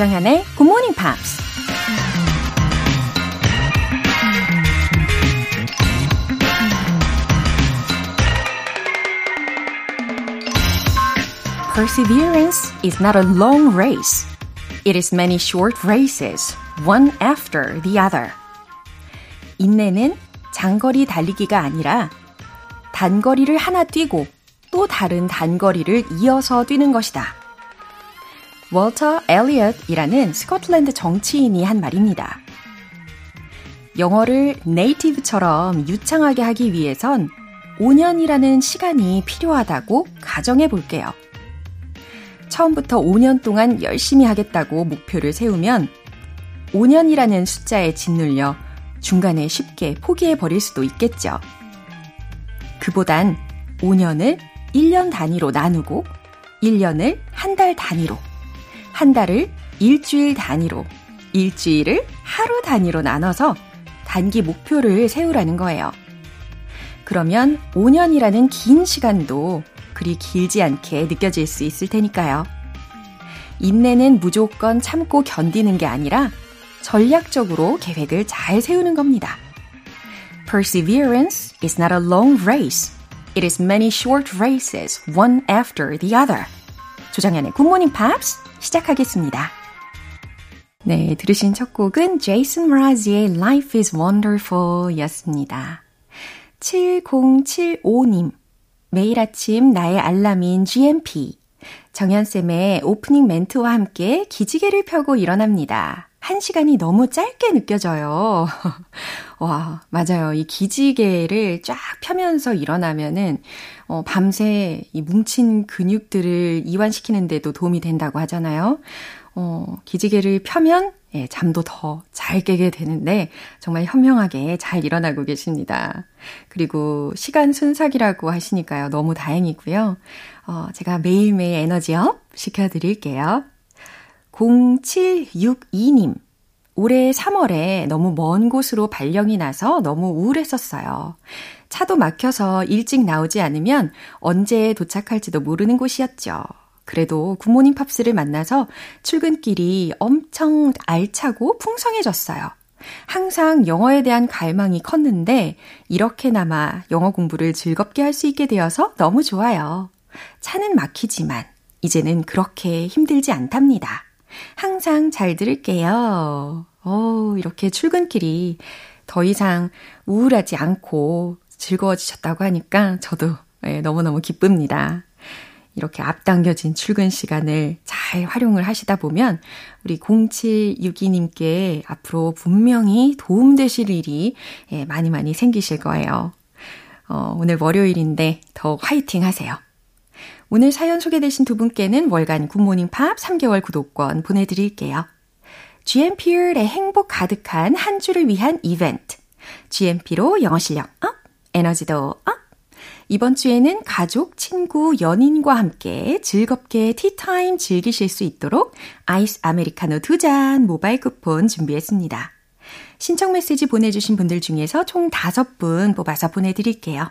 조정현의 Good Morning Pops. Perseverance is not a long race. It is many short races, one after the other. 인내는 장거리 달리기가 아니라 단거리를 하나 뛰고 또 다른 단거리를 이어서 뛰는 것이다. 월터 엘리엇이라는 스코틀랜드 정치인이 한 말입니다. 영어를 네이티브처럼 유창하게 하기 위해선 5년이라는 시간이 필요하다고 가정해 볼게요. 처음부터 5년 동안 열심히 하겠다고 목표를 세우면 5년이라는 숫자에 짓눌려 중간에 쉽게 포기해 버릴 수도 있겠죠. 그보단 5년을 1년 단위로 나누고 1년을 한 달 단위로 한 달을 일주일 단위로 일주일을 하루 단위로 나눠서 단기 목표를 세우라는 거예요. 그러면 5년이라는 긴 시간도 그리 길지 않게 느껴질 수 있을 테니까요. 인내는 무조건 참고 견디는 게 아니라 전략적으로 계획을 잘 세우는 겁니다. Perseverance is not a long race. It is many short races, one after the other. 조정현의 굿모닝 팝스 시작하겠습니다. 네, 들으신 첫 곡은 제이슨 므라즈의 Life is Wonderful 였습니다. 7075님. 매일 아침 나의 알람인 GMP. 정연쌤의 오프닝 멘트와 함께 기지개를 펴고 일어납니다. 한 시간이 너무 짧게 느껴져요. 와, 맞아요. 이 기지개를 쫙 펴면서 일어나면은, 어, 밤새 이 뭉친 근육들을 이완시키는데도 도움이 된다고 하잖아요. 어, 기지개를 펴면, 예, 잠도 더 잘 깨게 되는데, 정말 현명하게 잘 일어나고 계십니다. 그리고 시간 순삭이라고 하시니까요. 너무 다행이고요. 어, 제가 매일매일 에너지업 시켜드릴게요. 0762님. 올해 3월에 너무 먼 곳으로 발령이 나서 너무 우울했었어요. 차도 막혀서 일찍 나오지 않으면 언제 도착할지도 모르는 곳이었죠. 그래도 굿모닝 팝스를 만나서 출근길이 엄청 알차고 풍성해졌어요. 항상 영어에 대한 갈망이 컸는데 이렇게나마 영어 공부를 즐겁게 할 수 있게 되어서 너무 좋아요. 차는 막히지만 이제는 그렇게 힘들지 않답니다. 항상 잘 들을게요. 오, 이렇게 출근길이 더 이상 우울하지 않고 즐거워지셨다고 하니까 저도 네, 너무너무 기쁩니다. 이렇게 앞당겨진 출근 시간을 잘 활용을 하시다 보면 우리 0762님께 앞으로 분명히 도움되실 일이 예, 많이 많이 생기실 거예요. 어, 오늘 월요일인데 더 화이팅 하세요. 오늘 사연 소개되신 두 분께는 월간 굿모닝 팝스 3개월 구독권 보내드릴게요. GMP의 행복 가득한 한 주를 위한 이벤트. GMP로 영어 실력 up, 에너지도 up. 이번 주에는 가족, 친구, 연인과 함께 즐겁게 티타임 즐기실 수 있도록 아이스 아메리카노 두 잔 모바일 쿠폰 준비했습니다. 신청 메시지 보내주신 분들 중에서 총 5분 뽑아서 보내드릴게요.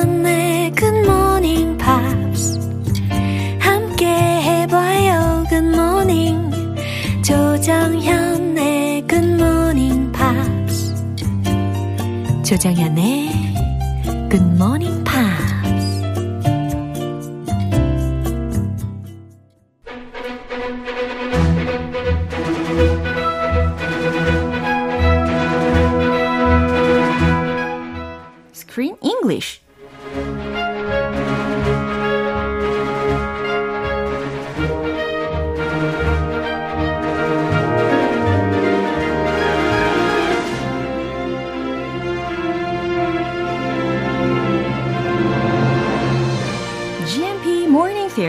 조정현의 굿모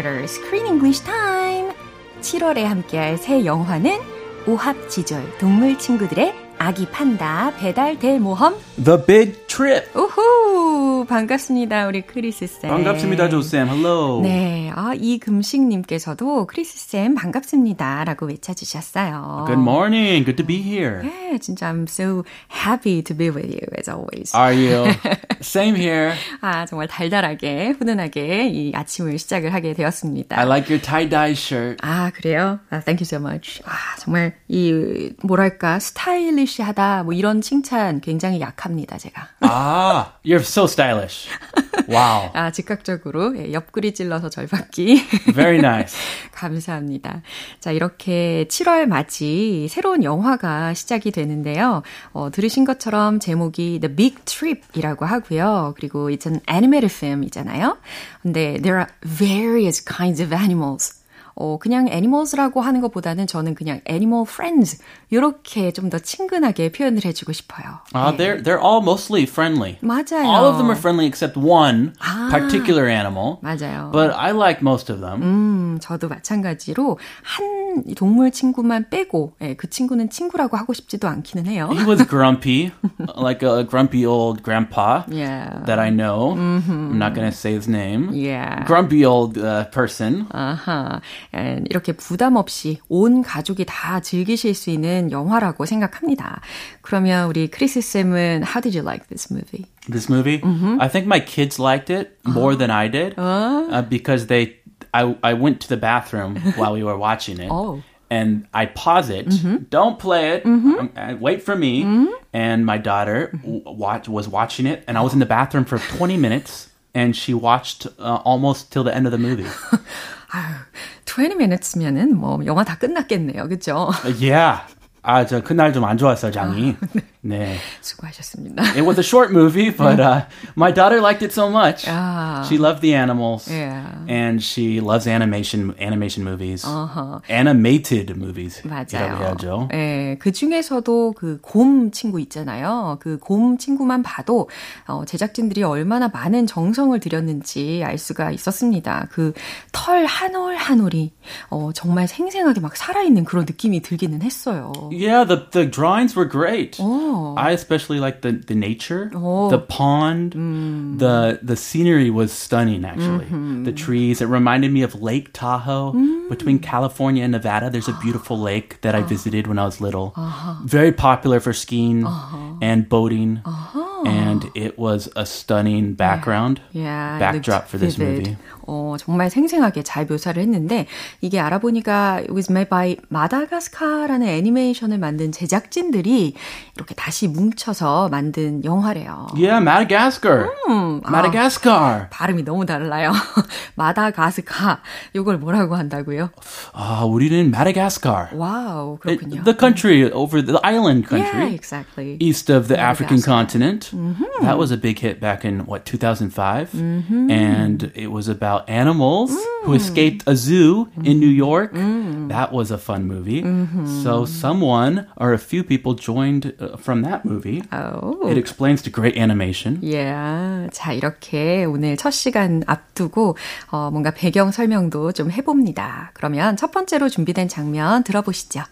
Theater Screen English Time. 7월에 함께할 새 영화는 오합지졸 동물 친구들의 아기 판다 배달 대모험 The Big Trip. 우후, 반갑습니다. 우리 크리스 쌤. 반갑습니다, 조 쌤. Hello. 네, 아, 이금식님께서도 크리스 쌤 반갑습니다라고 외쳐주셨어요. Good morning. Good to be here. 네, 진짜 I'm so happy to be with you as always. Are you? Same here. 아, 정말 달달하게, 훈훈하게 이 아침을 시작을 하게 되었습니다. I like your tie-dye shirt. 아, 그래요? 아, thank you so much. 아, 정말 이 뭐랄까 스타일리시하다 뭐 이런 칭찬 굉장히 약합니다, 제가. Ah, you're so stylish. Wow. 아, 즉각적으로 예, 옆구리 찔러서 절받기. Very nice. 감사합니다. 자, 이렇게 7월 맞이 새로운 영화가 시작이 되는데요. 어, 들으신 것처럼 제목이 The Big Trip이라고 하고요. 그리고 it's an animated film이잖아요. 근데 there are various kinds of animals. 어, 그냥 animals라고 하는 것보다는 저는 그냥 animal friends 이렇게 좀 더 친근하게 표현을 해주고 싶어요. Uh, they're they're all mostly friendly. 맞아요. All of them are friendly except one particular animal. 맞아요. But I like most of them. 음, 저도 마찬가지로 한 동물 친구만 빼고 예, 그 친구는 친구라고 하고 싶지도 않기는 해요. He was grumpy, like a grumpy old grandpa Yeah. that I know. I'm not to say his name. Yeah. Grumpy old uh, person. 아하. 예, 이렇게 부담 없이 온 가족이 다 즐기실 수 있는 영화라고 생각합니다. 그러면 우리 크리스 쌤은 How did you like this movie? This movie, I think my kids liked it more than I did uh, because they. I I went to the bathroom while we were watching it. Oh. And I pause it. Don't play it. Um, uh, wait for me. And my daughter w- watch, was watching it, and I was in the bathroom for 20 minutes, and she watched uh, almost till the end of the movie. 아유, 20 minutes면은 뭐 영화 다 끝났겠네요. 그죠? yeah. 아, 저 그날 좀 안 좋았어요, 장이. 네. 수고하셨습니다. It was a short movie, but uh, my daughter liked it so much. Ah. She loved the animals. Yeah. And she loves animation animation movies. Animated movies. 맞아요. 해야죠. 예, 그 중에서도 그 곰 친구 있잖아요. 그 곰 친구만 봐도 어, 제작진들이 얼마나 많은 정성을 들였는지 알 수가 있었습니다. 그 털 한 올 한 올이 어, 정말 생생하게 막 살아있는 그런 느낌이 들기는 했어요. Yeah, the the drawings were great. Oh. I especially like the the nature, Oh. the pond, Mm. the the scenery was stunning. Actually, Mm-hmm. the trees. It reminded me of Lake Tahoe Mm. between California and Nevada. There's a beautiful lake that. I visited when I was little. Uh-huh. Very popular for skiing and boating, and it was a stunning background Yeah, it backdrop for this vivid. movie. 어, 정말 생생하게 잘 묘사를 했는데 이게 알아보니까 it was made by 마다가스카라는 애니메이션을 만든 제작진들이 이렇게 다시 뭉쳐서 만든 영화래요. Yeah, Madagascar. Mm. Madagascar. 발음이 너무 달라요. 마다가스카. 요걸 뭐라고 한다고요? 아, 우리는 Madagascar. 와우, It- 그렇군요. the country over the island yeah, country exactly. east of the African Madagascar. continent. Mm-hmm. That was a big hit back in what 2005, and it was about animals Mm. who escaped a zoo in New York. Mm. That was a fun movie. Mm-hmm. So someone or a few people joined uh, from that movie. Oh. It explains the great animation. Yeah. 자, 이렇게 오늘 첫 시간 앞두고, 어, 뭔가 배경 설명도 좀 해봅니다. 그러면 첫 번째로 준비된 장면 들어보시죠.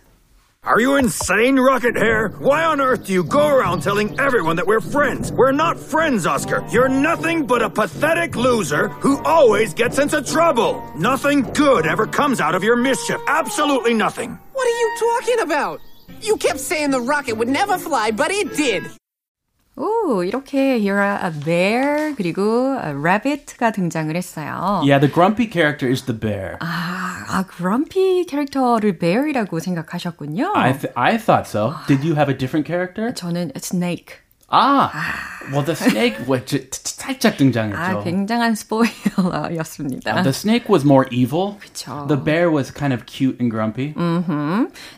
Are you insane, Rocket Hair? Why on earth do you go around telling everyone that we're friends? We're not friends, Oscar. You're nothing but a pathetic loser who always gets into trouble. Nothing good ever comes out of your mischief. Absolutely nothing. What are you talking about? You kept saying the rocket would never fly, but it did. 오, 이렇게 you're a bear 그리고 a rabbit가 등장을 했어요. Yeah, the grumpy character is the bear. 아, 아, grumpy 캐릭터를 bear이라고 생각하셨군요. I th- I thought so. Did you have a different character? 저는 snake. Ah, well, the snake was 살짝 아, 등장했죠. 굉장한 스포일러였습니다. The snake was more evil. 그쵸. The bear was kind of cute and grumpy.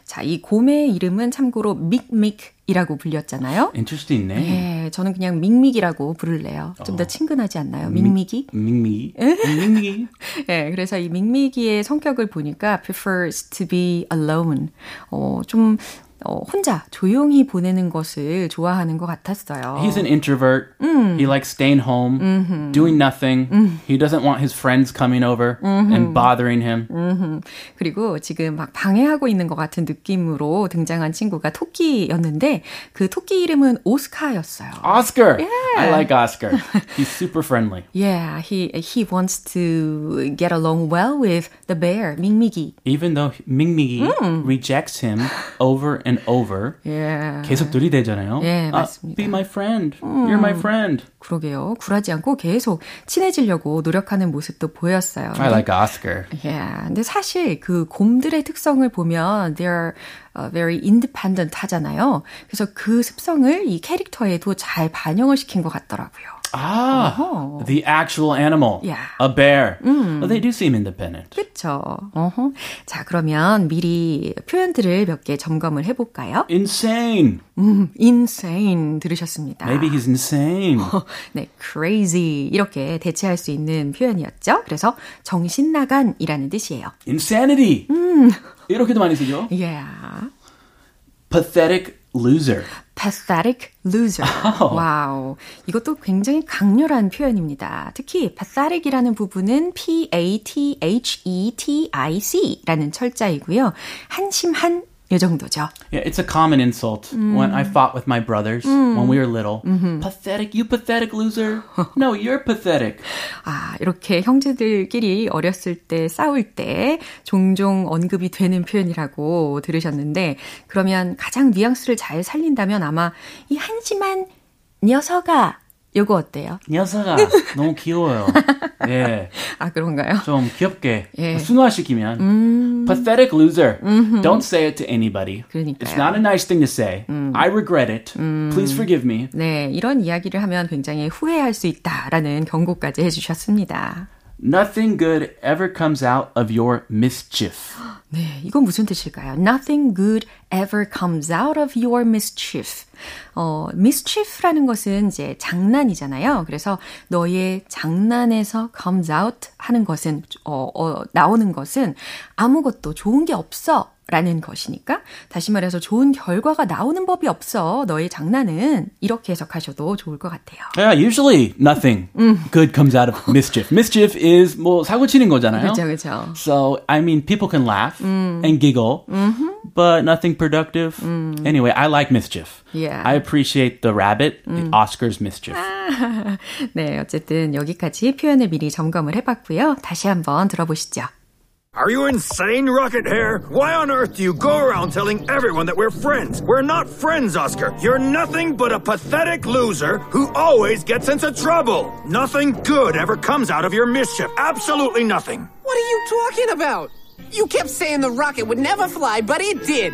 자, 이 곰의 이름은 참고로 믹믹 이라고 불렸잖아요. Interesting name. 네, 저는 그냥 믹믹이라고 부를래요. 좀더 친근하지 않나요? 믹믹이? Mingmi. Mingmi. 네, 그래서 이 믹믹이의 성격을 보니까 prefers to be alone. 어, 좀 어, 혼자 조용히 보내는 것을 좋아하는 것 같았어요. He's an introvert. He likes staying home, doing nothing. He doesn't want his friends coming over and bothering him. 그리고 지금 막 방해하고 있는 것 같은 느낌으로 등장한 친구가 토끼였는데 그 토끼 이름은 오스카였어요. Oscar. I like Oscar. He's super friendly. Yeah, he he wants to get along well with the bear, 밍미기. Even though Mingmi rejects him over and over. Yeah. 계속 들이대잖아요. 예, 아, 맞습니다. be my friend. You're my friend. 그러게요. 굴하지 않고 계속 친해지려고 노력하는 모습도 보였어요. I like Oscar. Yeah. 근데 사실 그 곰들의 특성을 보면 they're uh, very independent 하잖아요. 그래서 그 습성을 이 캐릭터에도 잘 반영을 시킨 것 같더라고요. Ah, the actual animal. Yeah. A bear. Well, they do seem independent. 그렇죠. 어허. 자, 그러면 미리 표현들을 몇 개 점검을 해볼까요? Insane. 음, insane 들으셨습니다. Maybe he's insane. 네, crazy 이렇게 대체할 수 있는 표현이었죠. 그래서 정신 나간이라는 뜻이에요. Insanity. 이렇게도 많이 쓰죠. Yeah. Pathetic loser. pathetic loser. 와우. 이것도 굉장히 강렬한 표현입니다. 특히 pathetic이라는 부분은 P-A-T-H-E-T-I-C 라는 철자이고요. 한심한 요 정도죠. Yeah, it's a common insult when I fought with my brothers when we were little. Pathetic, you pathetic loser. No, you're pathetic. 아, 이렇게 형제들끼리 어렸을 때 싸울 때 종종 언급이 되는 표현이라고 들으셨는데, 그러면 가장 뉘앙스를 잘 살린다면 아마 이 한심한 녀석아, 요거 어때요? 녀석아, 너무 귀여워요. 예, 아, 그런가요? 좀 귀엽게 예. 순화시키면 pathetic loser. Don't say it to anybody. 그러니까요. It's not a nice thing to say. I regret it. Please forgive me. 네, 이런 이야기를 하면 굉장히 후회할 수 있다라는 경고까지 해주셨습니다. Nothing good ever comes out of your mischief. 네, 이건 무슨 뜻일까요? Nothing good ever comes out of your mischief. 어, mischief라는 것은 이제 장난이잖아요. 그래서 너의 장난에서 comes out 하는 것은, 어, 어, 나오는 것은 아무것도 좋은 게 없어. 라는 것이니까 다시 말해서 좋은 결과가 나오는 법이 없어. 너의 장난은 이렇게 해석하셔도 좋을 것 같아요. Yeah, usually nothing good comes out of mischief. Mischief is 뭐 사고 치는 거잖아요. 그렇죠, 그렇죠. So, I mean, people can laugh and giggle, but nothing productive. Anyway, I like mischief. Yeah. I appreciate the rabbit, Oscar's mischief. 네, 어쨌든 여기까지 표현을 미리 점검을 해봤고요. 다시 한번 들어보시죠. Are you insane, Rocket Hair? Why on earth do you go around telling everyone that we're friends? We're not friends, Oscar. You're nothing but a pathetic loser who always gets into trouble. Nothing good ever comes out of your mischief. Absolutely nothing. What are you talking about? You kept saying the rocket would never fly, but it did.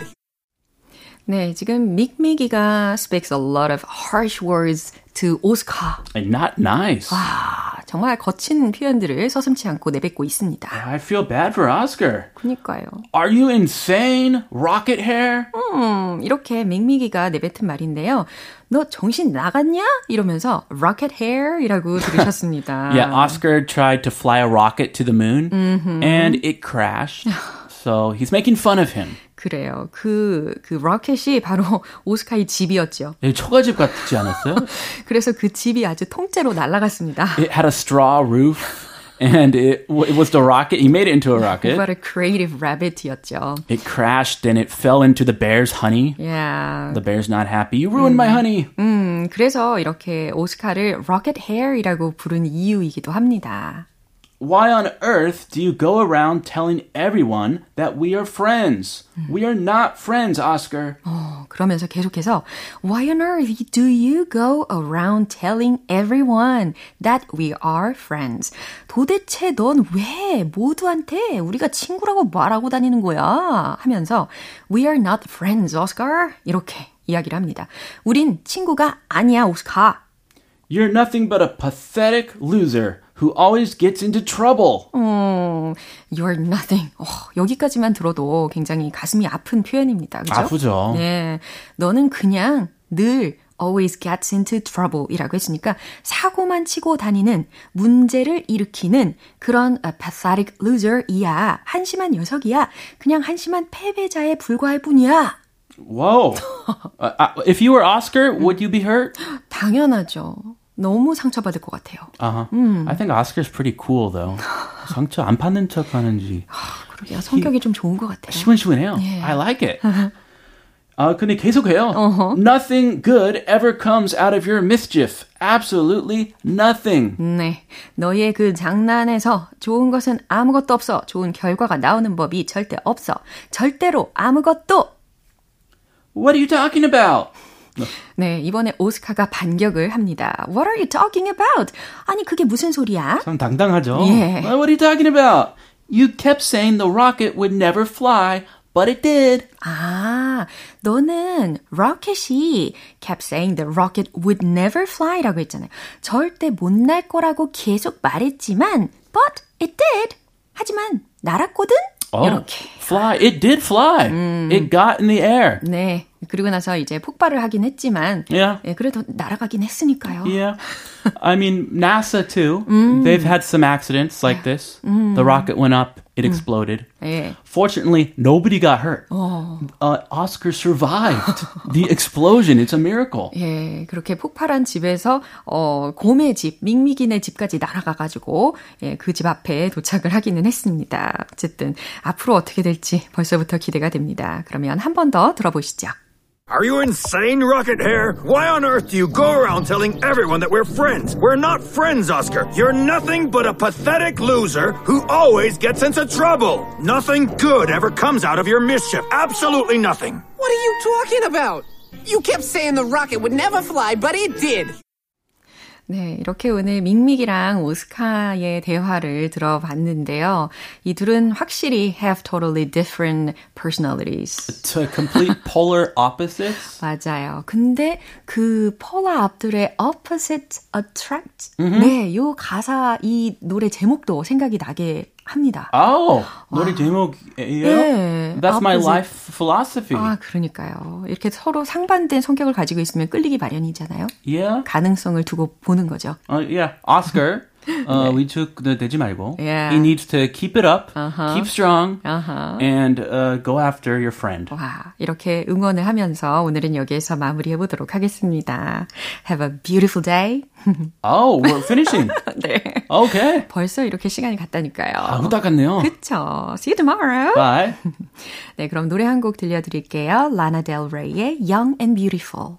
네, 지금 믹미기가 speaks a lot of harsh words to Oscar. And not nice. 아, 정말 거친 표현들을 서슴지 않고 내뱉고 있습니다. I feel bad for Oscar. 그니까요. Are you insane, Rocket Hair? 음, 이렇게 믹미기가 내뱉은 말인데요. 너 정신 나갔냐? 이러면서 rocket hair이라고 들으셨습니다. Yeah, Oscar tried to fly a rocket to the moon, and it crashed. So he's making fun of him. 그래요. 그, 그 로켓이 바로 오스카의 집이었죠. 이 초가집 같지 않았어요? 그래서 그 집이 아주 통째로 날아갔습니다. It had a straw roof, and it, it was the rocket. He made it into a rocket. What a creative rabbit이었죠. It crashed and it fell into the bear's honey. Yeah. The bear's not happy. You ruined my honey. 음, 그래서 이렇게 오스카를 rocket hair이라고 부른 이유이기도 합니다. Why on earth do you go around telling everyone that we are friends? We are not friends, Oscar. 어, 그러면서 계속해서 Why on earth do you go around telling everyone that we are friends? 도대체 넌 왜 모두한테 우리가 친구라고 말하고 다니는 거야? 하면서 We are not friends, Oscar. 이렇게 이야기를 합니다. 우린 친구가 아니야, 오스카. You're nothing but a pathetic loser Who always gets into trouble. 어, you're nothing. 어, 여기까지만 들어도 굉장히 가슴이 아픈 표현입니다. 그죠? 아프죠. 네. 너는 그냥 늘 always gets into trouble 이라고 했으니까 사고만 치고 다니는 문제를 일으키는 그런 a pathetic loser 이야. 한심한 녀석이야. 그냥 한심한 패배자에 불과할 뿐이야. Whoa. uh, uh, if you were Oscar, would you be hurt? 당연하죠. 너무 상처받을 것 같아요. Uh huh. I think Oscar's pretty cool though. 상처 안 받는 척 하는지 그러게요. 성격이 좀 좋은 것 같아요. 시원시원해요. 예. I like it. 아 근데 계속해요. Nothing good ever comes out of your mischief. Absolutely nothing. 네. 너의 그 장난에서 좋은 것은 아무것도 없어. 좋은 결과가 나오는 법이 절대 없어. 절대로 아무것도. What are you talking about? 네. 이번에 오스카가 반격을 합니다. What are you talking about? 아니, 그게 무슨 소리야? 참 당당하죠. 예. What are you talking about? You kept saying the rocket would never fly, but it did. 아, 너는 로켓이 kept saying the rocket would never fly라고 했잖아요. 절대 못 날 거라고 계속 말했지만 but it did. 하지만 날았거든? 이렇게. fly. It did fly. It got in the air. 네. 그리고 나서 이제 폭발을 하긴 했지만 Yeah. 예, 그래도 날아가긴 했으니까요. Yeah. I mean, NASA too. They've had some accidents like this. The rocket went up, it exploded. 음. 예. Fortunately, nobody got hurt. Uh, Oscar survived the explosion. It's a miracle. 예, 그렇게 폭발한 집에서 어 곰의 집, 밍미기네 집까지 날아가 가지고 예, 그 집 앞에 도착을 하기는 했습니다. 어쨌든 앞으로 어떻게 될지 벌써부터 기대가 됩니다. 그러면 한 번 더 들어보시죠. Are you insane, Rocket Hair? Why on earth do you go around telling everyone that we're friends? We're not friends, Oscar. You're nothing but a pathetic loser who always gets into trouble. Nothing good ever comes out of your mischief. Absolutely nothing. What are you talking about? You kept saying the rocket would never fly, but it did. 네, 이렇게 오늘 밍밍이랑 오스카의 대화를 들어봤는데요. 이 둘은 확실히 have totally different personalities. To complete polar opposites. 맞아요. 근데 그 폴라 앞들의 opposite attract. 네, 요 가사 이 노래 제목도 생각이 나게 합니다. Oh, 노래 제목이에요? 예. That's my opposite. life philosophy. 아, 그러니까요. 이렇게 서로 상반된 성격을 가지고 있으면 끌리기 마련이잖아요. Yeah. 가능성을 두고 보는 거죠. Uh, yeah, Oscar. Uh, we took the 되지 말고. Yeah. He needs to keep it up, Uh-huh. keep strong, Uh-huh. and uh, go after your friend. 와, 이렇게 응원을 하면서 오늘은 여기에서 마무리해 보도록 하겠습니다. Have a beautiful day. Oh, we're finishing. 네. Okay. 벌써 이렇게 시간이 갔다니까요. 아, 후딱 같네요. 그쵸. See you tomorrow. Bye. 네, 그럼 노래 한 곡 들려드릴게요. 라나 델 레이의 Young and Beautiful.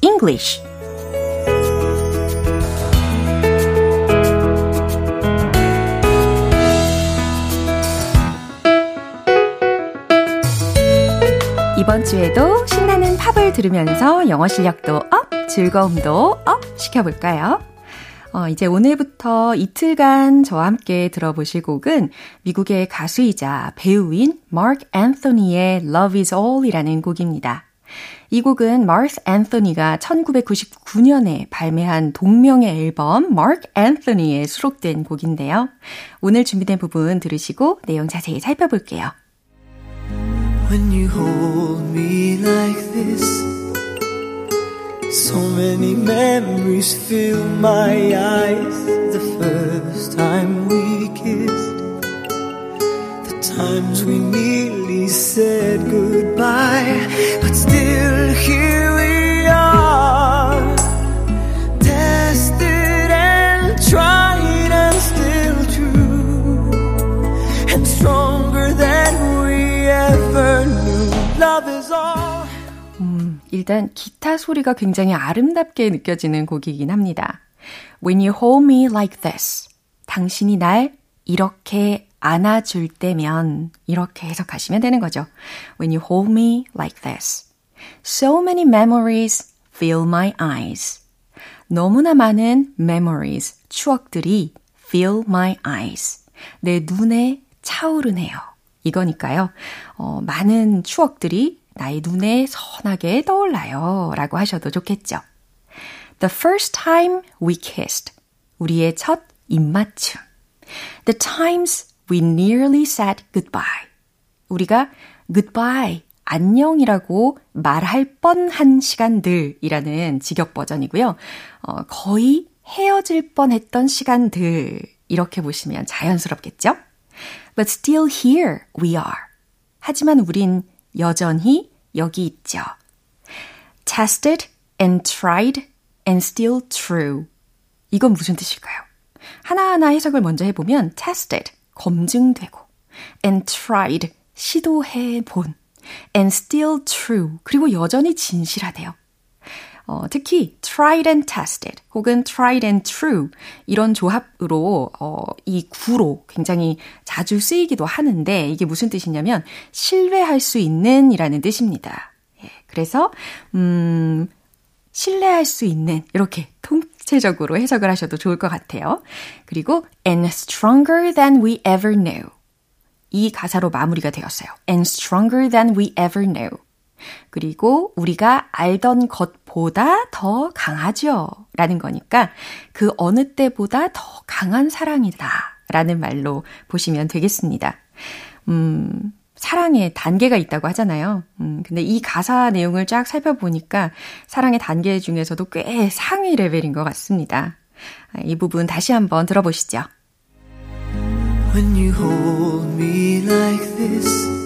English. 이번 주에도 신나는 팝을 들으면서 영어 실력도 up, 즐거움도 up 시켜볼까요? 어, 이제 오늘부터 이틀간 저와 함께 들어보실 곡은 미국의 가수이자 배우인 마크 앤서니의 Love is All이라는 곡입니다. 이 곡은 마크 앤서니가 1999년에 발매한 동명의 앨범 마크 앤서니에 수록된 곡인데요. 오늘 준비된 부분 들으시고 내용 자세히 살펴볼게요. When you hold me like this, so many memories fill my eyes. The first time we times we nearly said goodbye, but still here we are, tested and tried and still true and stronger than we ever knew. Love is all. 일단 기타 소리가 굉장히 아름답게 느껴지는 곡이긴 합니다. When you hold me like this. 당신이 날 이렇게 안아줄 때면 이렇게 해석하시면 되는 거죠. When you hold me like this. So many memories fill my eyes. 너무나 많은 memories, 추억들이 fill my eyes. 내 눈에 차오르네요. 이거니까요. 어, 많은 추억들이 나의 눈에 선하게 떠올라요. 라고 하셔도 좋겠죠. The first time we kissed. 우리의 첫 입맞춤. The times we nearly said goodbye. 우리가 goodbye, 안녕이라고 말할 뻔한 시간들이라는 직역 버전이고요. 어, 거의 헤어질 뻔했던 시간들 이렇게 보시면 자연스럽겠죠? But still here we are. 하지만 우린 여전히 여기 있죠. Tested and tried and still true. 이건 무슨 뜻일까요? 하나하나 해석을 먼저 해보면 tested, 검증되고 and tried, 시도해 본 and still true, 그리고 여전히 진실하대요. 어, 특히 tried and tested 혹은 tried and true 이런 조합으로 어, 이 구로 굉장히 자주 쓰이기도 하는데 이게 무슨 뜻이냐면 신뢰할 수 있는 이라는 뜻입니다. 예, 그래서 음, 신뢰할 수 있는 이렇게 통 체적으로 해석을 하셔도 좋을 것 같아요. 그리고 and stronger than we ever knew 이 가사로 마무리가 되었어요. and stronger than we ever knew 그리고 우리가 알던 것보다 더 강하죠. 라는 거니까 그 어느 때보다 더 강한 사랑이다. 라는 말로 보시면 되겠습니다. 음, 사랑에 단계가 있다고 하잖아요. 음, 근데 이 가사 내용을 쫙 살펴보니까 사랑의 단계 중에서도 꽤 상위 레벨인 것 같습니다. 이 부분 다시 한번 들어보시죠. When you hold me like this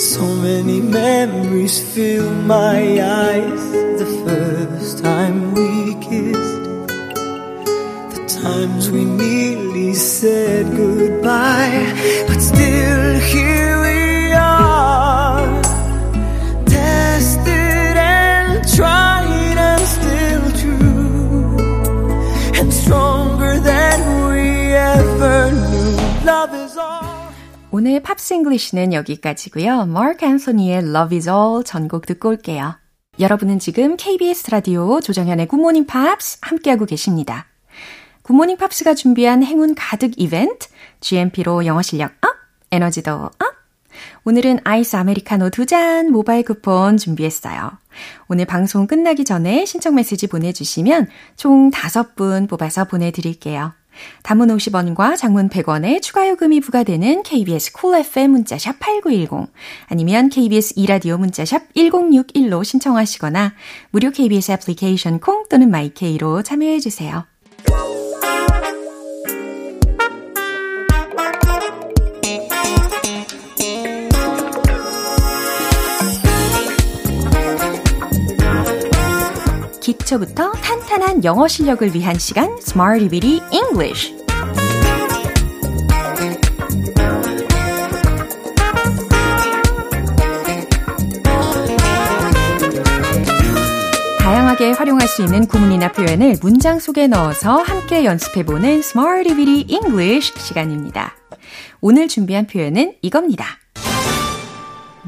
So many memories fill my eyes. The first time we times we nearly said goodbye, but still here we are, tested and tried and still true, and stronger than we ever knew. Love is all. 오늘 팝스 잉글리시는 여기까지고요. 마크 앤소니의 Love is All 전곡 듣고 올게요. 여러분은 지금 KBS 라디오 조정현의 굿모닝 팝스 함께하고 계십니다. 굿모닝 팝스가 준비한 행운 가득 이벤트 GMP로 영어 실력 up, 에너지도 up. 오늘은 아이스 아메리카노 두 잔 모바일 쿠폰 준비했어요. 오늘 방송 끝나기 전에 신청 메시지 보내주시면 총 다섯 분 뽑아서 보내드릴게요. 단문 50원과 장문 100원의 추가 요금이 부과되는 KBS cool cool FM 문자샵 8910 아니면 KBS 이라디오 문자샵 1061로 신청하시거나 무료 KBS 애플리케이션 콩 또는 마이케이로 참여해 주세요. 기초부터 탄탄한 영어 실력을 위한 시간 Smarty Bitty English 다양하게 활용할 수 있는 구문이나 표현을 문장 속에 넣어서 함께 연습해보는 Smarty Bitty English 시간입니다. 오늘 준비한 표현은 이겁니다.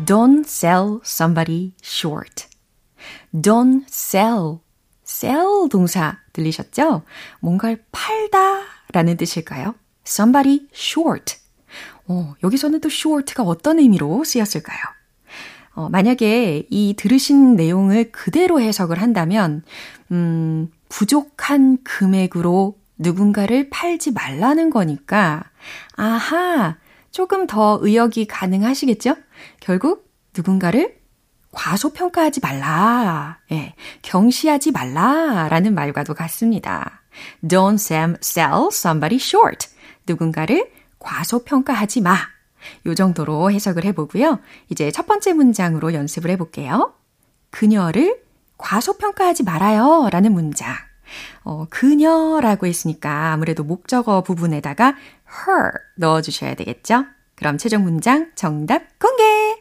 Don't sell somebody short. Don't sell sell 동사 들리셨죠? 뭔가를 팔다 라는 뜻일까요? somebody short. 어, 여기서는 또 short가 어떤 의미로 쓰였을까요? 어, 만약에 이 들으신 내용을 그대로 해석을 한다면, 음, 부족한 금액으로 누군가를 팔지 말라는 거니까, 아하, 조금 더 의역이 가능하시겠죠? 결국 누군가를 과소평가하지 말라. 예, 경시하지 말라. 라는 말과도 같습니다. Don't sell somebody short. 누군가를 과소평가하지 마. 요 정도로 해석을 해보고요. 이제 첫 번째 문장으로 연습을 해볼게요. 그녀를 과소평가하지 말아요. 라는 문장. 어, 그녀라고 했으니까 아무래도 목적어 부분에다가 her 넣어주셔야 되겠죠? 그럼 최종 문장 정답 공개!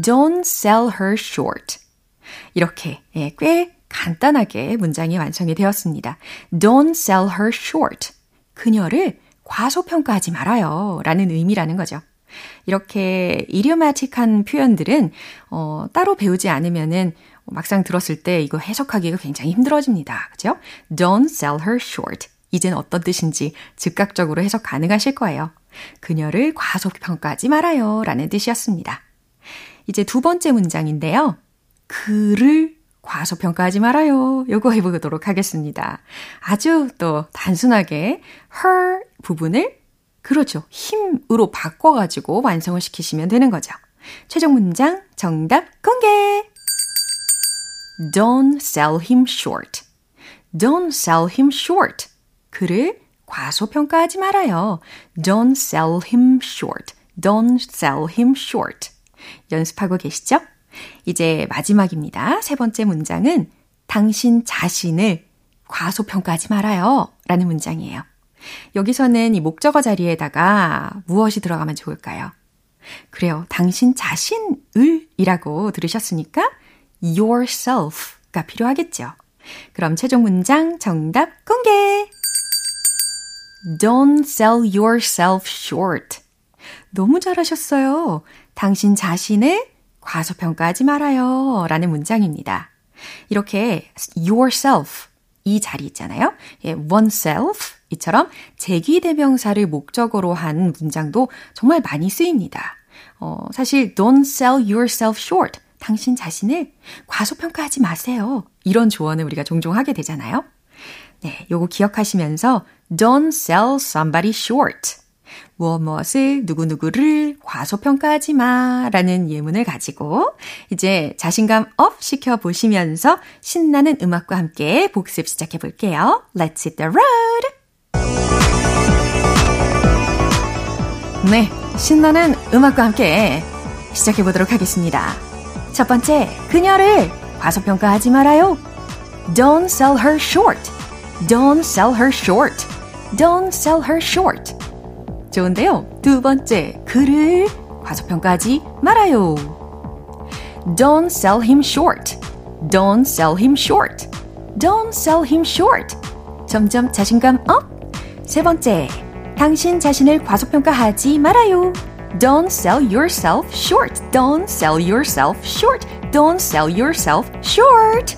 Don't sell her short. 이렇게 예, 꽤 간단하게 문장이 완성이 되었습니다. Don't sell her short. 그녀를 과소평가하지 말아요. 라는 의미라는 거죠. 이렇게 idiomatic한 표현들은 어, 따로 배우지 않으면은 막상 들었을 때 이거 해석하기가 굉장히 힘들어집니다. 그죠? Don't sell her short. 이젠 어떤 뜻인지 즉각적으로 해석 가능하실 거예요. 그녀를 과소평가하지 말아요. 라는 뜻이었습니다. 이제 두 번째 문장인데요. 그를 과소평가하지 말아요. 요거 해보도록 하겠습니다. 아주 또 단순하게 her 부분을 그렇죠. 힘으로 바꿔가지고 완성을 시키시면 되는 거죠. 최종 문장 정답 공개! Don't sell him short. Don't sell him short. 그를 과소평가하지 말아요. Don't sell him short. Don't sell him short. 연습하고 계시죠? 이제 마지막입니다. 세 번째 문장은 당신 자신을 과소평가하지 말아요. 라는 문장이에요. 여기서는 이 목적어 자리에다가 무엇이 들어가면 좋을까요? 그래요. 당신 자신을 이라고 들으셨으니까 yourself가 필요하겠죠. 그럼 최종 문장 정답 공개! Don't sell yourself short. 너무 잘하셨어요. 당신 자신을 과소평가하지 말아요. 라는 문장입니다. 이렇게 yourself 이 자리 있잖아요. 예, oneself 이처럼 제기대명사를 목적으로 한 문장도 정말 많이 쓰입니다. 어, 사실 don't sell yourself short. 당신 자신을 과소평가하지 마세요. 이런 조언을 우리가 종종 하게 되잖아요. 네, 요거 기억하시면서 don't sell somebody short. 무엇 무엇을 누구누구를 과소평가하지 마 라는 예문을 가지고 이제 자신감 up 시켜 보시면서 신나는 음악과 함께 복습 시작해 볼게요. Let's hit the road! 네, 신나는 음악과 함께 시작해 보도록 하겠습니다. 첫 번째, 그녀를 과소평가하지 말아요. Don't sell her short. Don't sell her short. Don't sell her short. 좋은데요. 두 번째, 그를 과소평가하지 말아요. Don't sell him short. Don't sell him short. Don't sell him short. 점점 자신감 업. 세 번째, 당신 자신을 과소평가하지 말아요. Don't sell yourself short. Don't sell yourself short. Don't sell yourself short.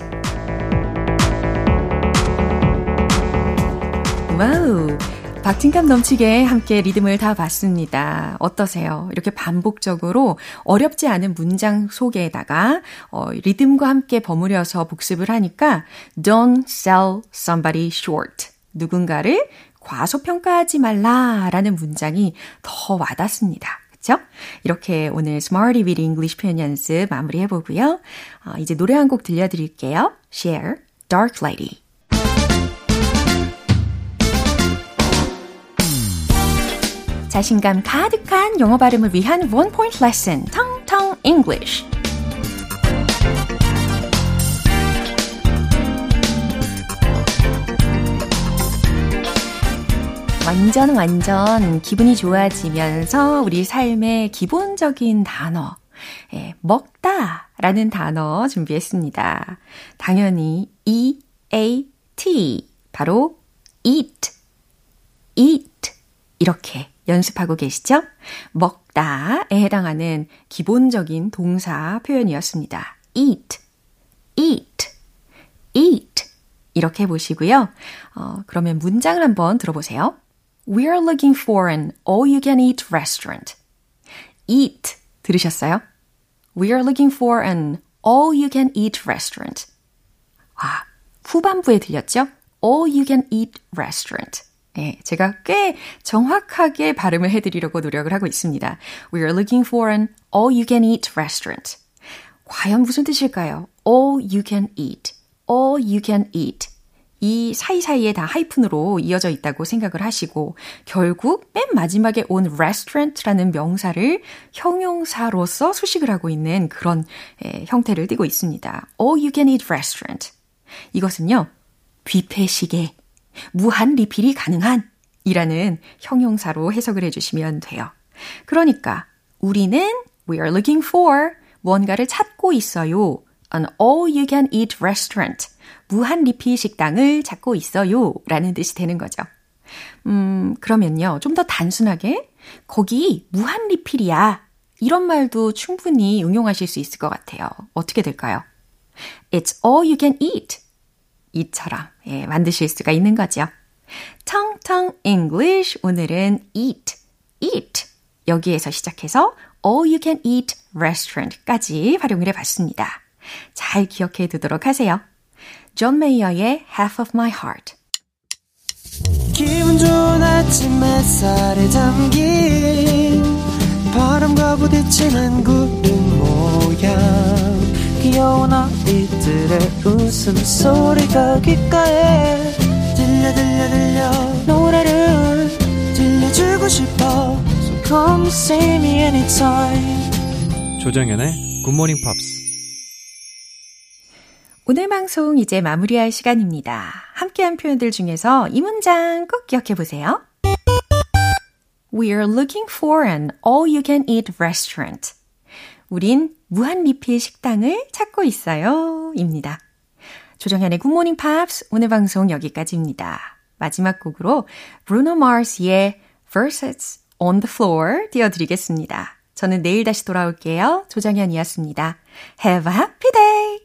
Wow. 박진감 넘치게 함께 리듬을 타 봤습니다. 어떠세요? 이렇게 반복적으로 어렵지 않은 문장 속에다가 어, 리듬과 함께 버무려서 복습을 하니까 don't sell somebody short. 누군가를 과소평가하지 말라라는 문장이 더 와닿습니다. 그쵸? 이렇게 오늘 Smarty with English 표현 연습 마무리해보고요. 어, 이제 노래 한 곡 들려드릴게요. Share, Dark Lady. 자신감 가득한 영어 발음을 위한 원 포인트 레슨, 텅텅 English. 완전 완전 기분이 좋아지면서 우리 삶의 기본적인 단어, 예, 먹다 라는 단어 준비했습니다. 당연히 E-A-T, 바로 eat, eat, 이렇게 연습하고 계시죠? 먹다에 해당하는 기본적인 동사 표현이었습니다. eat, eat, eat. 이렇게 해보시고요. 어, 그러면 문장을 한번 들어보세요. We are looking for an all-you-can-eat restaurant. Eat 들으셨어요? We are looking for an all-you-can-eat restaurant. 와, 후반부에 들렸죠? all-you-can-eat restaurant. 네, 제가 꽤 정확하게 발음을 해드리려고 노력을 하고 있습니다. We are looking for an all-you-can-eat restaurant. 과연 무슨 뜻일까요? all you can eat. all you can eat. 이 사이사이에 다 하이픈으로 이어져 있다고 생각을 하시고 결국 맨 마지막에 온 restaurant라는 명사를 형용사로서 수식을 하고 있는 그런 에, 형태를 띠고 있습니다. All you can eat restaurant. 이것은요. 뷔페식의 무한 리필이 가능한 이라는 형용사로 해석을 해주시면 돼요. 그러니까 우리는 we are looking for 뭔가를 찾고 있어요. an all you can eat restaurant. 무한 리필 식당을 찾고 있어요. 라는 뜻이 되는 거죠. 음, 그러면요. 좀 더 단순하게 거기 무한 리필이야. 이런 말도 충분히 응용하실 수 있을 것 같아요. 어떻게 될까요? It's all you can eat. 이처럼 예, 만드실 수가 있는 거죠. 텅텅 English 오늘은 eat, eat 여기에서 시작해서 all you can eat restaurant까지 활용을 해봤습니다. 잘 기억해 두도록 하세요. 존 메이어의 Half of My Heart 기분 좋은 아침 햇살에 담긴 바람과 부딪히는 구름 모양 귀여운 아이들의 웃음소리가 귓가에 들려 들려 들려 노래를 들려주고 싶어 So come see me anytime 조정연의 굿모닝 팝스 오늘 방송 이제 마무리할 시간입니다. 함께한 표현들 중에서 이 문장 꼭 기억해 보세요. We're looking for an all-you-can-eat restaurant. 우린 무한 리필 식당을 찾고 있어요. 입니다. 조정현의 굿모닝 팝스 오늘 방송 여기까지입니다. 마지막 곡으로 브루노 마스의 Versace on the Floor 띄워드리겠습니다. 저는 내일 다시 돌아올게요. 조정현이었습니다. Have a happy day!